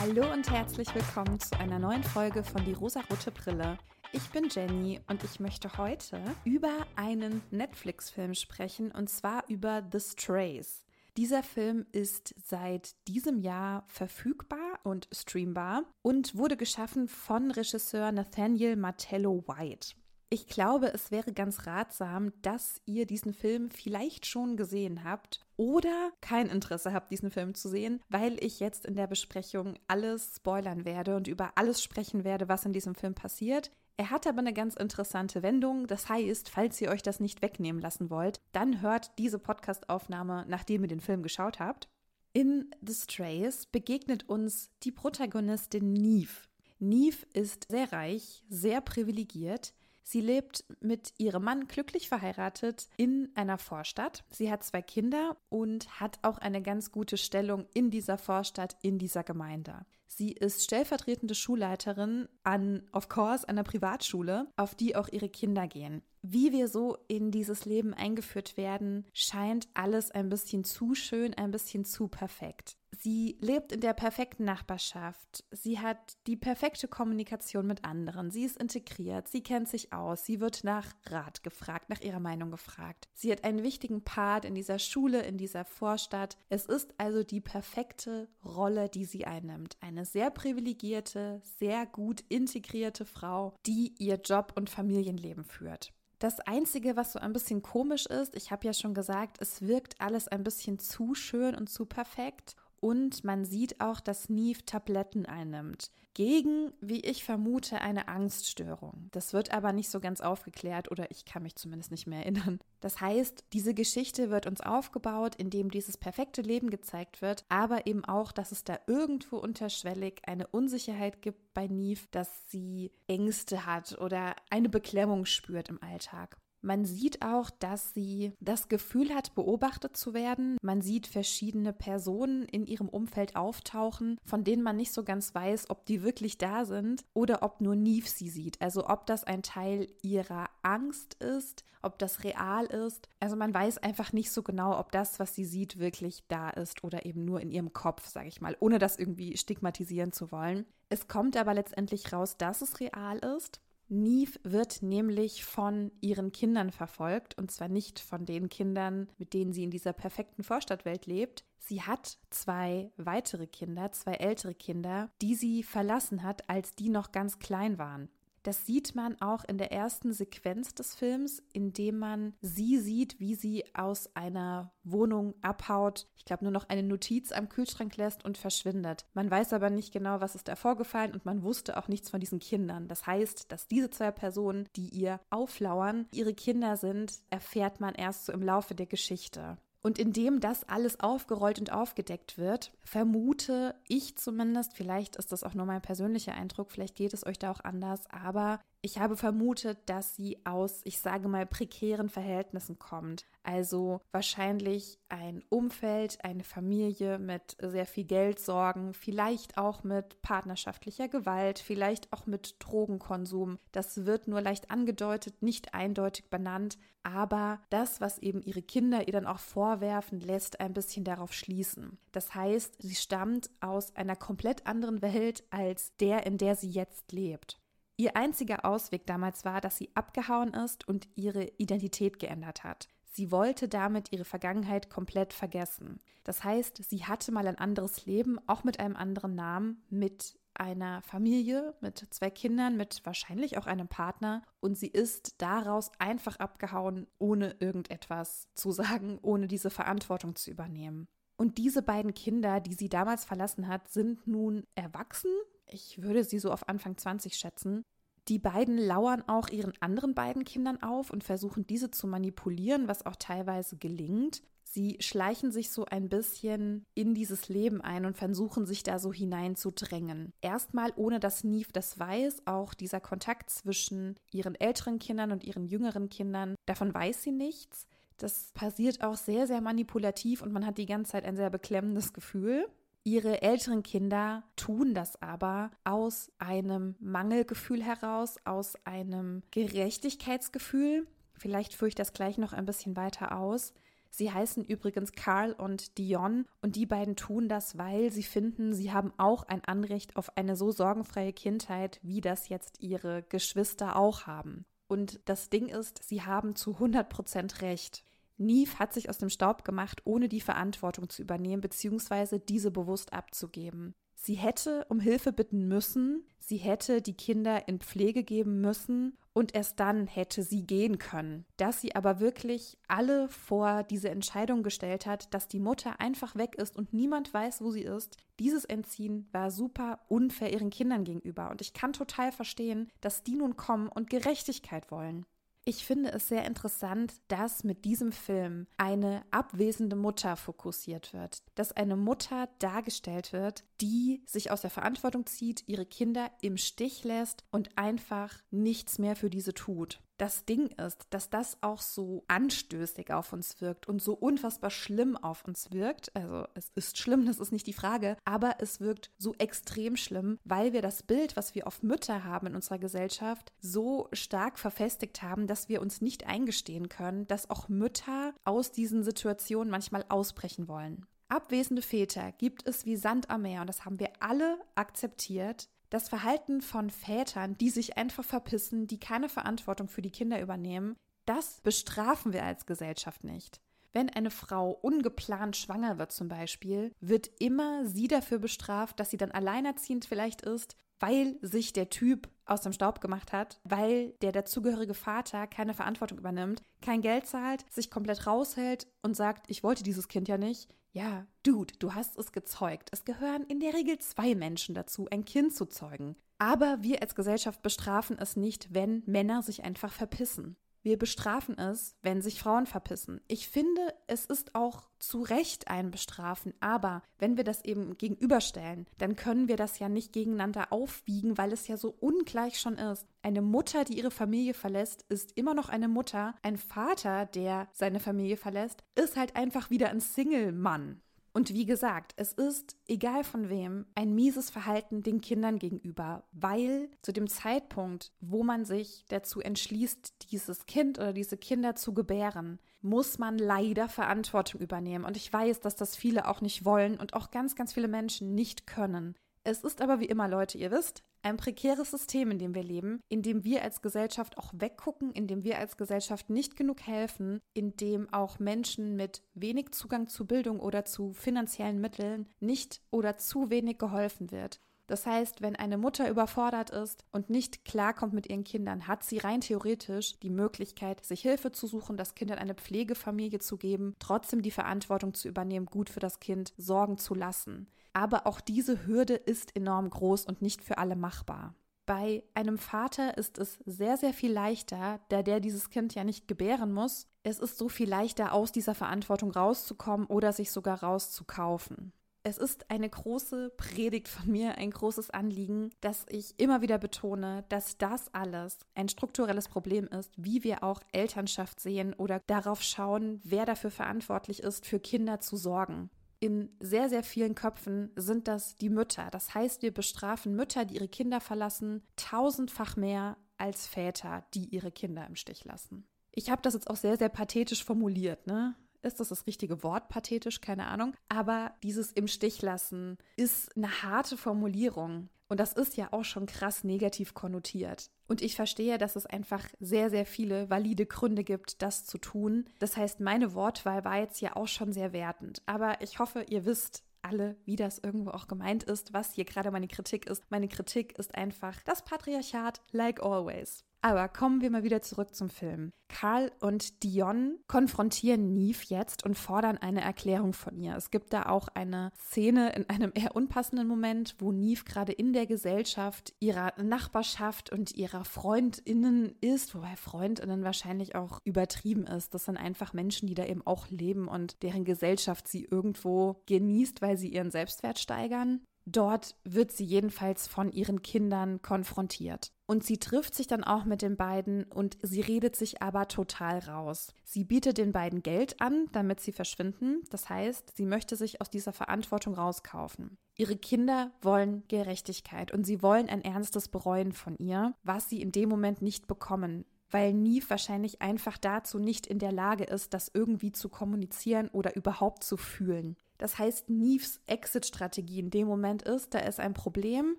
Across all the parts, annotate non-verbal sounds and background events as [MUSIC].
Hallo und herzlich willkommen zu einer neuen Folge von Die rosarote Brille. Ich bin Jenny und ich möchte heute über einen Netflix-Film sprechen und zwar über The Strays. Dieser Film ist seit diesem Jahr verfügbar und streambar und wurde geschaffen von Regisseur Nathaniel Martello White. Ich glaube, es wäre ganz ratsam, dass ihr diesen Film vielleicht schon gesehen habt oder kein Interesse habt, diesen Film zu sehen, weil ich jetzt in der Besprechung alles spoilern werde und über alles sprechen werde, was in diesem Film passiert. Er hat aber eine ganz interessante Wendung. Das heißt, falls ihr euch das nicht wegnehmen lassen wollt, dann hört diese Podcast-Aufnahme, nachdem ihr den Film geschaut habt. In The Strays begegnet uns die Protagonistin Neve. Neve ist sehr reich, sehr privilegiert. Sie lebt mit ihrem Mann glücklich verheiratet in einer Vorstadt. Sie hat zwei Kinder und hat auch eine ganz gute Stellung in dieser Vorstadt, in dieser Gemeinde. Sie ist stellvertretende Schulleiterin an, of course, einer Privatschule, auf die auch ihre Kinder gehen. Wie wir so in dieses Leben eingeführt werden, scheint alles ein bisschen zu schön, ein bisschen zu perfekt. Sie lebt in der perfekten Nachbarschaft. Sie hat die perfekte Kommunikation mit anderen. Sie ist integriert. Sie kennt sich aus. Sie wird nach Rat gefragt, nach ihrer Meinung gefragt. Sie hat einen wichtigen Part in dieser Schule, in dieser Vorstadt. Es ist also die perfekte Rolle, die sie einnimmt. Eine sehr privilegierte, sehr gut integrierte Frau, die ihr Job und Familienleben führt. Das Einzige, was so ein bisschen komisch ist, ich habe ja schon gesagt, es wirkt alles ein bisschen zu schön und zu perfekt. Und man sieht auch, dass Neve Tabletten einnimmt. Gegen, wie ich vermute, eine Angststörung. Das wird aber nicht so ganz aufgeklärt oder ich kann mich zumindest nicht mehr erinnern. Das heißt, diese Geschichte wird uns aufgebaut, indem dieses perfekte Leben gezeigt wird, aber eben auch, dass es da irgendwo unterschwellig eine Unsicherheit gibt bei Neve, dass sie Ängste hat oder eine Beklemmung spürt im Alltag. Man sieht auch, dass sie das Gefühl hat, beobachtet zu werden. Man sieht verschiedene Personen in ihrem Umfeld auftauchen, von denen man nicht so ganz weiß, ob die wirklich da sind oder ob nur Neve sie sieht. Also ob das ein Teil ihrer Angst ist, ob das real ist. Also man weiß einfach nicht so genau, ob das, was sie sieht, wirklich da ist oder eben nur in ihrem Kopf, sage ich mal, ohne das irgendwie stigmatisieren zu wollen. Es kommt aber letztendlich raus, dass es real ist. Neve wird nämlich von ihren Kindern verfolgt und zwar nicht von den Kindern, mit denen sie in dieser perfekten Vorstadtwelt lebt. Sie hat zwei weitere Kinder, zwei ältere Kinder, die sie verlassen hat, als die noch ganz klein waren. Das sieht man auch in der ersten Sequenz des Films, indem man sie sieht, wie sie aus einer Wohnung abhaut. Ich glaube, nur noch eine Notiz am Kühlschrank lässt und verschwindet. Man weiß aber nicht genau, was ist da vorgefallen und man wusste auch nichts von diesen Kindern. Das heißt, dass diese zwei Personen, die ihr auflauern, ihre Kinder sind, erfährt man erst so im Laufe der Geschichte. Und indem das alles aufgerollt und aufgedeckt wird, vermute ich zumindest, vielleicht ist das auch nur mein persönlicher Eindruck, vielleicht geht es euch da auch anders, aber ich habe vermutet, dass sie aus, ich sage mal, prekären Verhältnissen kommt. Also wahrscheinlich ein Umfeld, eine Familie mit sehr viel Geldsorgen, vielleicht auch mit partnerschaftlicher Gewalt, vielleicht auch mit Drogenkonsum. Das wird nur leicht angedeutet, nicht eindeutig benannt, aber das, was eben ihre Kinder ihr dann auch vorwerfen, lässt ein bisschen darauf schließen. Das heißt, sie stammt aus einer komplett anderen Welt als der, in der sie jetzt lebt. Ihr einziger Ausweg damals war, dass sie abgehauen ist und ihre Identität geändert hat. Sie wollte damit ihre Vergangenheit komplett vergessen. Das heißt, sie hatte mal ein anderes Leben, auch mit einem anderen Namen, mit einer Familie, mit zwei Kindern, mit wahrscheinlich auch einem Partner und sie ist daraus einfach abgehauen, ohne irgendetwas zu sagen, ohne diese Verantwortung zu übernehmen. Und diese beiden Kinder, die sie damals verlassen hat, sind nun erwachsen. Ich würde sie so auf Anfang 20 schätzen die beiden lauern auch ihren anderen beiden Kindern auf und versuchen diese zu manipulieren, was auch teilweise gelingt. Sie schleichen sich so ein bisschen in dieses Leben ein und versuchen sich da so hineinzudrängen. Erstmal ohne dass Neve das weiß, auch dieser Kontakt zwischen ihren älteren Kindern und ihren jüngeren Kindern, davon weiß sie nichts. Das passiert auch sehr, sehr manipulativ und man hat die ganze Zeit ein sehr beklemmendes Gefühl. Ihre älteren Kinder tun das aber aus einem Mangelgefühl heraus, aus einem Gerechtigkeitsgefühl. Vielleicht führe ich das gleich noch ein bisschen weiter aus. Sie heißen übrigens Carl und Dion und die beiden tun das, weil sie finden, sie haben auch ein Anrecht auf eine so sorgenfreie Kindheit, wie das jetzt ihre Geschwister auch haben. Und das Ding ist, sie haben zu 100 Prozent recht. Neve hat sich aus dem Staub gemacht, ohne die Verantwortung zu übernehmen bzw. diese bewusst abzugeben. Sie hätte um Hilfe bitten müssen, sie hätte die Kinder in Pflege geben müssen und erst dann hätte sie gehen können. Dass sie aber wirklich alle vor diese Entscheidung gestellt hat, dass die Mutter einfach weg ist und niemand weiß, wo sie ist, dieses Entziehen war super unfair ihren Kindern gegenüber. Und ich kann total verstehen, dass die nun kommen und Gerechtigkeit wollen. Ich finde es sehr interessant, dass mit diesem Film eine abwesende Mutter fokussiert wird, dass eine Mutter dargestellt wird, die sich aus der Verantwortung zieht, ihre Kinder im Stich lässt und einfach nichts mehr für diese tut das Ding ist, dass das auch so anstößig auf uns wirkt und so unfassbar schlimm auf uns wirkt. Also es ist schlimm, [LAUGHS] das ist nicht die Frage, aber es wirkt so extrem schlimm, weil wir das Bild, was wir auf Mütter haben in unserer Gesellschaft, so stark verfestigt haben, dass wir uns nicht eingestehen können, dass auch Mütter aus diesen Situationen manchmal ausbrechen wollen. Abwesende Väter gibt es wie Sand am Meer und das haben wir alle akzeptiert. Das Verhalten von Vätern, die sich einfach verpissen, die keine Verantwortung für die Kinder übernehmen, das bestrafen wir als Gesellschaft nicht. Wenn eine Frau ungeplant schwanger wird zum Beispiel, wird immer sie dafür bestraft, dass sie dann alleinerziehend vielleicht ist, weil sich der Typ aus dem Staub gemacht hat, weil der dazugehörige Vater keine Verantwortung übernimmt, kein Geld zahlt, sich komplett raushält und sagt, ich wollte dieses Kind ja nicht, ja, Dude, du hast es gezeugt. Es gehören in der Regel zwei Menschen dazu, ein Kind zu zeugen. Aber wir als Gesellschaft bestrafen es nicht, wenn Männer sich einfach verpissen. Wir bestrafen es, wenn sich Frauen verpissen. Ich finde, es ist auch zu Recht ein Bestrafen, aber wenn wir das eben gegenüberstellen, dann können wir das ja nicht gegeneinander aufwiegen, weil es ja so ungleich schon ist. Eine Mutter, die ihre Familie verlässt, ist immer noch eine Mutter. Ein Vater, der seine Familie verlässt, ist halt einfach wieder ein Single-Mann. Und wie gesagt, es ist, egal von wem, ein mieses Verhalten den Kindern gegenüber, weil zu dem Zeitpunkt, wo man sich dazu entschließt, dieses Kind oder diese Kinder zu gebären, muss man leider Verantwortung übernehmen. Und ich weiß, dass das viele auch nicht wollen und auch ganz, ganz viele Menschen nicht können. Es ist aber wie immer, Leute, ihr wisst, ein prekäres System, in dem wir leben, in dem wir als Gesellschaft auch weggucken, in dem wir als Gesellschaft nicht genug helfen, in dem auch Menschen mit wenig Zugang zu Bildung oder zu finanziellen Mitteln nicht oder zu wenig geholfen wird. Das heißt, wenn eine Mutter überfordert ist und nicht klarkommt mit ihren Kindern, hat sie rein theoretisch die Möglichkeit, sich Hilfe zu suchen, das Kind in eine Pflegefamilie zu geben, trotzdem die Verantwortung zu übernehmen, gut für das Kind sorgen zu lassen. Aber auch diese Hürde ist enorm groß und nicht für alle machbar. Bei einem Vater ist es sehr, sehr viel leichter, da der dieses Kind ja nicht gebären muss. Es ist so viel leichter, aus dieser Verantwortung rauszukommen oder sich sogar rauszukaufen. Es ist eine große Predigt von mir, ein großes Anliegen, dass ich immer wieder betone, dass das alles ein strukturelles Problem ist, wie wir auch Elternschaft sehen oder darauf schauen, wer dafür verantwortlich ist, für Kinder zu sorgen in sehr, sehr vielen Köpfen sind das die Mütter. Das heißt, wir bestrafen Mütter, die ihre Kinder verlassen, tausendfach mehr als Väter, die ihre Kinder im Stich lassen. Ich habe das jetzt auch sehr, sehr pathetisch formuliert, ne? Ist das das richtige Wort, pathetisch? Keine Ahnung. Aber dieses im Stich lassen ist eine harte Formulierung. Und das ist ja auch schon krass negativ konnotiert. Und ich verstehe, dass es einfach sehr, sehr viele valide Gründe gibt, das zu tun. Das heißt, meine Wortwahl war jetzt ja auch schon sehr wertend. Aber ich hoffe, ihr wisst, alle, wie das irgendwo auch gemeint ist, was hier gerade meine Kritik ist. Meine Kritik ist einfach das Patriarchat, like always. Aber kommen wir mal wieder zurück zum Film. Karl und Dion konfrontieren Neve jetzt und fordern eine Erklärung von ihr. Es gibt da auch eine Szene in einem eher unpassenden Moment, wo Neve gerade in der Gesellschaft ihrer Nachbarschaft und ihrer Freundinnen ist, wobei Freundinnen wahrscheinlich auch übertrieben ist. Das sind einfach Menschen, die da eben auch leben und deren Gesellschaft sie irgendwo genießt, weil sie ihren Selbstwert steigern. Dort wird sie jedenfalls von ihren Kindern konfrontiert. Und sie trifft sich dann auch mit den beiden und sie redet sich aber total raus. Sie bietet den beiden Geld an, damit sie verschwinden. Das heißt, sie möchte sich aus dieser Verantwortung rauskaufen. Ihre Kinder wollen Gerechtigkeit und sie wollen ein ernstes Bereuen von ihr, was sie in dem Moment nicht bekommen. weil Neve wahrscheinlich einfach dazu nicht in der Lage ist, das irgendwie zu kommunizieren oder überhaupt zu fühlen. Das heißt, Neves Exit-Strategie in dem Moment ist, da ist ein Problem.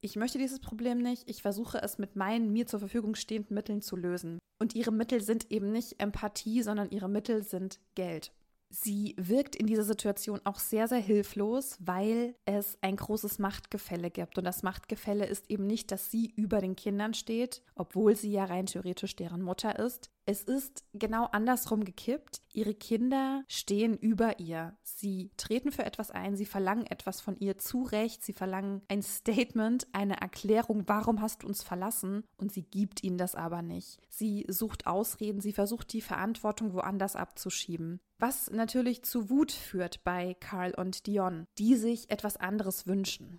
Ich möchte dieses Problem nicht. Ich versuche es mit meinen mir zur Verfügung stehenden Mitteln zu lösen. Und ihre Mittel sind eben nicht Empathie, sondern ihre Mittel sind Geld. Sie wirkt in dieser Situation auch sehr, sehr hilflos, weil es ein großes Machtgefälle gibt. Und das Machtgefälle ist eben nicht, dass sie über den Kindern steht, obwohl sie ja rein theoretisch deren Mutter ist, es ist genau andersrum gekippt. Ihre Kinder stehen über ihr. Sie treten für etwas ein, sie verlangen etwas von ihr zu Recht, sie verlangen ein Statement, eine Erklärung, warum hast du uns verlassen? Und sie gibt ihnen das aber nicht. Sie sucht Ausreden, sie versucht die Verantwortung woanders abzuschieben. Was natürlich zu Wut führt bei Carl und Dion, die sich etwas anderes wünschen.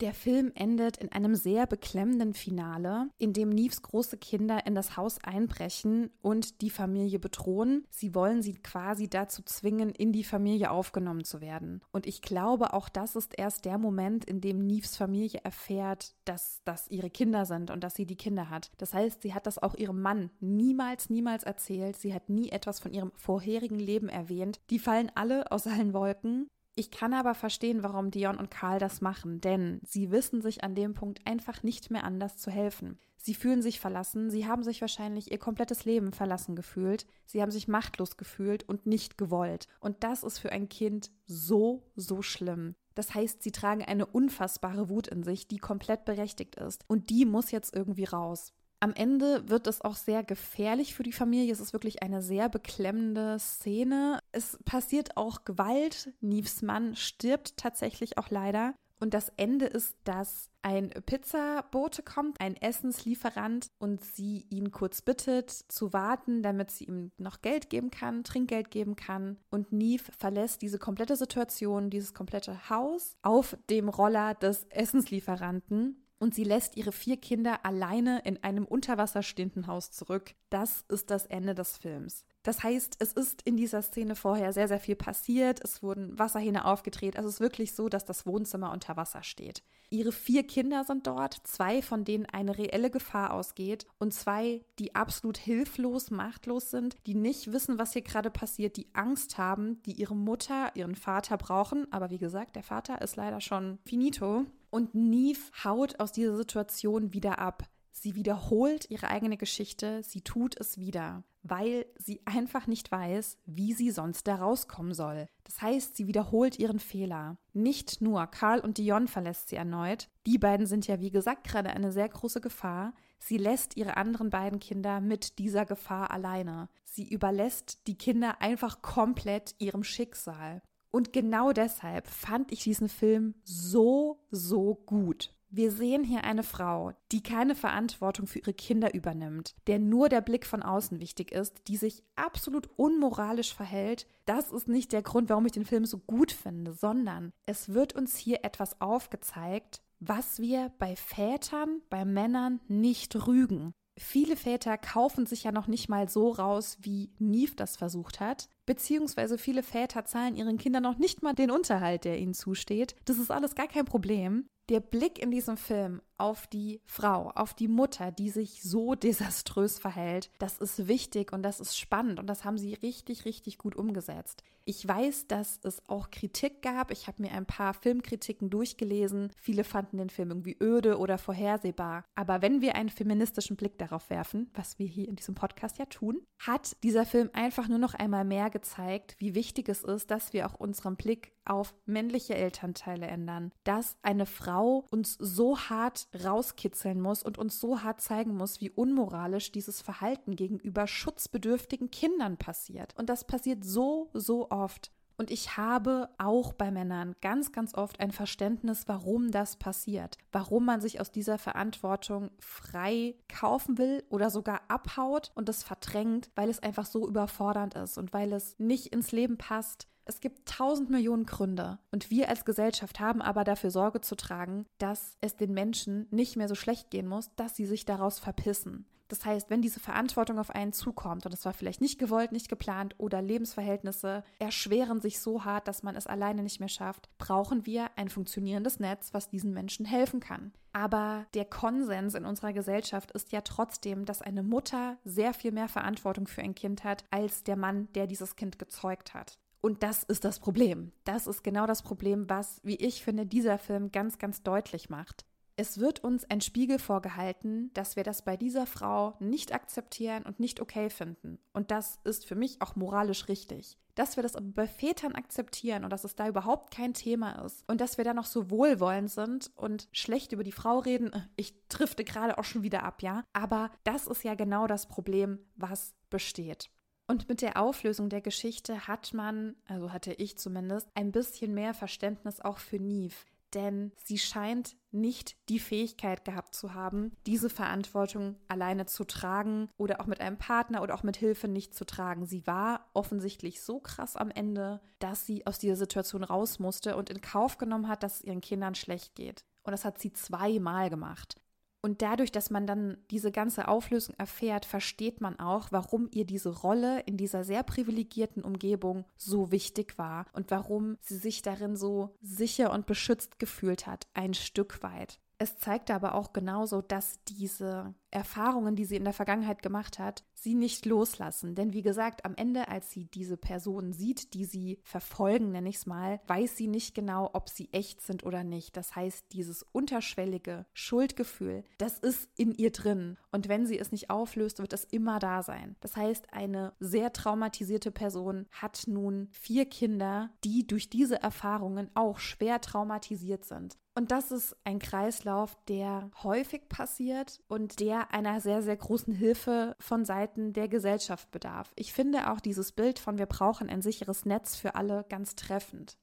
Der Film endet in einem sehr beklemmenden Finale, in dem Neves große Kinder in das Haus einbrechen und die Familie bedrohen. Sie wollen sie quasi dazu zwingen, in die Familie aufgenommen zu werden. Und ich glaube, auch das ist erst der Moment, in dem Neves Familie erfährt, dass das ihre Kinder sind und dass sie die Kinder hat. Das heißt, sie hat das auch ihrem Mann niemals, niemals erzählt. Sie hat nie etwas von ihrem vorherigen Leben erwähnt. Die fallen alle aus allen Wolken. Ich kann aber verstehen, warum Dion und Karl das machen, denn sie wissen sich an dem Punkt einfach nicht mehr anders zu helfen. Sie fühlen sich verlassen, sie haben sich wahrscheinlich ihr komplettes Leben verlassen gefühlt, sie haben sich machtlos gefühlt und nicht gewollt. Und das ist für ein Kind so, so schlimm. Das heißt, sie tragen eine unfassbare Wut in sich, die komplett berechtigt ist. Und die muss jetzt irgendwie raus. Am Ende wird es auch sehr gefährlich für die Familie. Es ist wirklich eine sehr beklemmende Szene. Es passiert auch Gewalt. Neves Mann stirbt tatsächlich auch leider. Und das Ende ist, dass ein Pizzabote kommt, ein Essenslieferant, und sie ihn kurz bittet zu warten, damit sie ihm noch Geld geben kann, Trinkgeld geben kann. Und Neve verlässt diese komplette Situation, dieses komplette Haus auf dem Roller des Essenslieferanten und sie lässt ihre vier Kinder alleine in einem unter Wasser stehenden Haus zurück. Das ist das Ende des Films. Das heißt, es ist in dieser Szene vorher sehr, sehr viel passiert. Es wurden Wasserhähne aufgedreht. Es ist wirklich so, dass das Wohnzimmer unter Wasser steht. Ihre vier Kinder sind dort, zwei von denen eine reelle Gefahr ausgeht und zwei, die absolut hilflos, machtlos sind, die nicht wissen, was hier gerade passiert, die Angst haben, die ihre Mutter, ihren Vater brauchen. Aber wie gesagt, der Vater ist leider schon finito. Und Neve haut aus dieser Situation wieder ab. Sie wiederholt ihre eigene Geschichte, sie tut es wieder, weil sie einfach nicht weiß, wie sie sonst da rauskommen soll. Das heißt, sie wiederholt ihren Fehler. Nicht nur Karl und Dion verlässt sie erneut. Die beiden sind ja, wie gesagt, gerade eine sehr große Gefahr. Sie lässt ihre anderen beiden Kinder mit dieser Gefahr alleine. Sie überlässt die Kinder einfach komplett ihrem Schicksal. Und genau deshalb fand ich diesen Film so, so gut. Wir sehen hier eine Frau, die keine Verantwortung für ihre Kinder übernimmt, der nur der Blick von außen wichtig ist, die sich absolut unmoralisch verhält. Das ist nicht der Grund, warum ich den Film so gut finde, sondern es wird uns hier etwas aufgezeigt, was wir bei Vätern, bei Männern nicht rügen. Viele Väter kaufen sich ja noch nicht mal so raus, wie Neve das versucht hat. Beziehungsweise viele Väter zahlen ihren Kindern noch nicht mal den Unterhalt, der ihnen zusteht. Das ist alles gar kein Problem. Der Blick in diesem Film auf die Frau, auf die Mutter, die sich so [LAUGHS] desaströs verhält, das ist wichtig und das ist spannend und das haben sie richtig, richtig gut umgesetzt. Ich weiß, dass es auch Kritik gab. Ich habe mir ein paar Filmkritiken durchgelesen. Viele fanden den Film irgendwie öde oder vorhersehbar. Aber wenn wir einen feministischen Blick darauf werfen, was wir hier in diesem Podcast ja tun, hat dieser Film einfach nur noch einmal mehr gezeigt, wie wichtig es ist, dass wir auch unseren Blick auf männliche Elternteile ändern. Dass eine Frau uns so hart rauskitzeln muss und uns so hart zeigen muss, wie unmoralisch dieses Verhalten gegenüber schutzbedürftigen Kindern passiert. Und das passiert so, so oft. Und ich habe auch bei Männern ganz, ganz oft ein Verständnis, warum das passiert. Warum man sich aus dieser Verantwortung frei kaufen will oder sogar abhaut und das verdrängt, weil es einfach so überfordernd ist und weil es nicht ins Leben passt, Es gibt tausend Millionen Gründe. Und wir als Gesellschaft haben aber dafür Sorge zu tragen, dass es den Menschen nicht mehr so schlecht gehen muss, dass sie sich daraus verpissen. Das heißt, wenn diese Verantwortung auf einen zukommt und es war vielleicht nicht gewollt, nicht geplant oder Lebensverhältnisse erschweren sich so hart, dass man es alleine nicht mehr schafft, brauchen wir ein funktionierendes Netz, was diesen Menschen helfen kann. Aber der Konsens in unserer Gesellschaft ist ja trotzdem, dass eine Mutter sehr viel mehr Verantwortung für ein Kind hat als der Mann, der dieses Kind gezeugt hat. Und das ist das Problem. Das ist genau das Problem, was, wie ich finde, dieser Film ganz, ganz deutlich macht. Es wird uns ein Spiegel vorgehalten, dass wir das bei dieser Frau nicht akzeptieren und nicht okay finden. Und das ist für mich auch moralisch richtig. Dass wir das aber bei Vätern akzeptieren und dass es da überhaupt kein Thema ist und dass wir da noch so wohlwollend sind und schlecht über die Frau reden, äh, ich drifte gerade auch schon wieder ab, ja. Aber das ist ja genau das Problem, was besteht. Und mit der Auflösung der Geschichte hat man, also hatte ich zumindest, ein bisschen mehr Verständnis auch für Neve denn sie scheint nicht die Fähigkeit gehabt zu haben, diese Verantwortung alleine zu tragen oder auch mit einem Partner oder auch mit Hilfe nicht zu tragen. Sie war offensichtlich so krass am Ende, dass sie aus dieser Situation raus musste und in Kauf genommen hat, dass es ihren Kindern schlecht geht. Und das hat sie zweimal gemacht. Und dadurch, dass man dann diese ganze Auflösung erfährt, versteht man auch, warum ihr diese Rolle in dieser sehr privilegierten Umgebung so wichtig war und warum sie sich darin so sicher und beschützt gefühlt hat, ein Stück weit. Es zeigt aber auch genauso, dass diese Erfahrungen, die sie in der Vergangenheit gemacht hat, sie nicht loslassen. Denn wie gesagt, am Ende, als sie diese Personen sieht, die sie verfolgen, nenne ich es mal, weiß sie nicht genau, ob sie echt sind oder nicht. Das heißt, dieses unterschwellige Schuldgefühl, das ist in ihr drin. Und wenn sie es nicht auflöst, wird es immer da sein. Das heißt, eine sehr traumatisierte Person hat nun vier Kinder, die durch diese Erfahrungen auch schwer traumatisiert sind. Und das ist ein Kreislauf, der häufig passiert und der einer sehr, sehr großen Hilfe von Seiten der Gesellschaft bedarf. Ich finde auch dieses Bild von wir brauchen ein sicheres Netz für alle ganz treffend.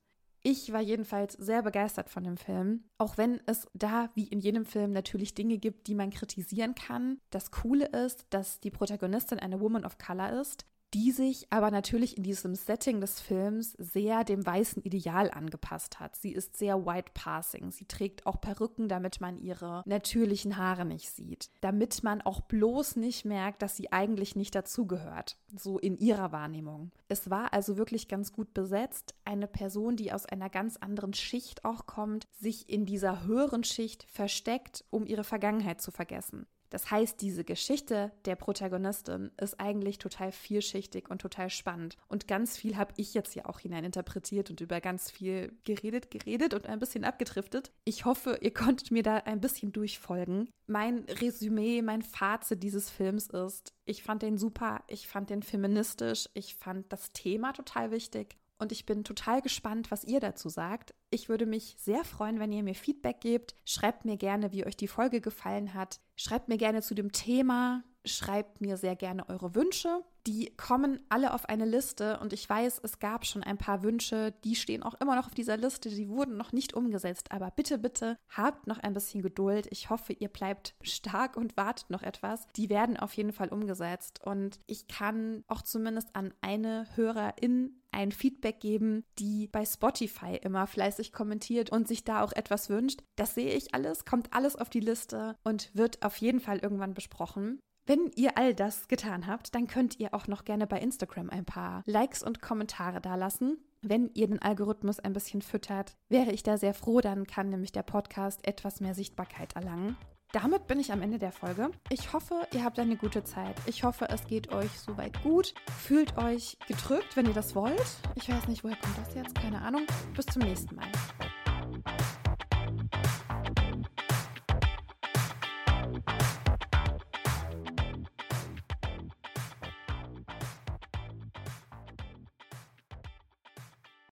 Ich war jedenfalls sehr begeistert von dem Film, auch wenn es da wie in jedem Film natürlich Dinge gibt, die man kritisieren kann. Das Coole ist, dass die Protagonistin eine Woman of Color ist, die sich aber natürlich in diesem Setting des Films sehr dem weißen Ideal angepasst hat. Sie ist sehr white passing. Sie trägt auch Perücken, damit man ihre natürlichen Haare nicht sieht. Damit man auch bloß nicht merkt, dass sie eigentlich nicht dazugehört. So in ihrer Wahrnehmung. Es war also wirklich ganz gut besetzt. Eine Person, die aus einer ganz anderen Schicht auch kommt, sich in dieser höheren Schicht versteckt, um ihre Vergangenheit zu vergessen. Das heißt, diese Geschichte der Protagonistin ist eigentlich total vielschichtig und total spannend. Und ganz viel habe ich jetzt hier auch hineininterpretiert und über ganz viel geredet, geredet und ein bisschen abgedriftet. Ich hoffe, ihr konntet mir da ein bisschen durchfolgen. Mein Resümee, mein Fazit dieses Films ist, ich fand den super, ich fand den feministisch, ich fand das Thema total wichtig und ich bin total gespannt, was ihr dazu sagt. Ich würde mich sehr freuen, wenn ihr mir Feedback gebt. Schreibt mir gerne, wie euch die Folge gefallen hat. Schreibt mir gerne zu dem Thema. Schreibt mir sehr gerne eure Wünsche. Die kommen alle auf eine Liste und ich weiß, es gab schon ein paar Wünsche, die stehen auch immer noch auf dieser Liste, die wurden noch nicht umgesetzt. Aber bitte, bitte, habt noch ein bisschen Geduld. Ich hoffe, ihr bleibt stark und wartet noch etwas. Die werden auf jeden Fall umgesetzt und ich kann auch zumindest an eine Hörerin ein Feedback geben, die bei Spotify immer fleißig kommentiert und sich da auch etwas wünscht. Das sehe ich alles, kommt alles auf die Liste und wird auf jeden Fall irgendwann besprochen. Wenn ihr all das getan habt, dann könnt ihr auch noch gerne bei Instagram ein paar Likes und Kommentare dalassen. Wenn ihr den Algorithmus ein bisschen füttert, wäre ich da sehr froh, dann kann nämlich der Podcast etwas mehr Sichtbarkeit erlangen. Damit bin ich am Ende der Folge. Ich hoffe, ihr habt eine gute Zeit. Ich hoffe, es geht euch soweit gut. Fühlt euch gedrückt, wenn ihr das wollt. Ich weiß nicht, woher kommt das jetzt? Keine Ahnung. Bis zum nächsten Mal.